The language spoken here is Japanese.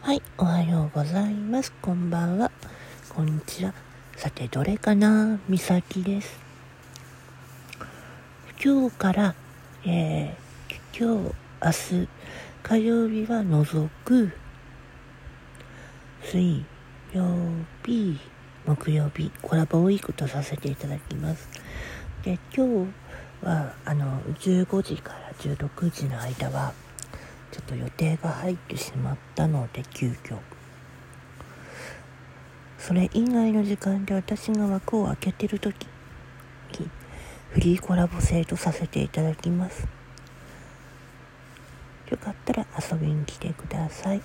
はい、おはようございます。こんばんは。こんにちは。さて、どれかな？みさきです。今日から、えー、今日、明日、火曜日は除く、水曜日、木曜日、コラボウィークとさせていただきます。で、今日は、あの、15時から16時の間は、ちょっと予定が入ってしまったので急遽。それ以外の時間で私が枠を開けてる時にフリーコラボ制とさせていただきます。よかったら遊びに来てください。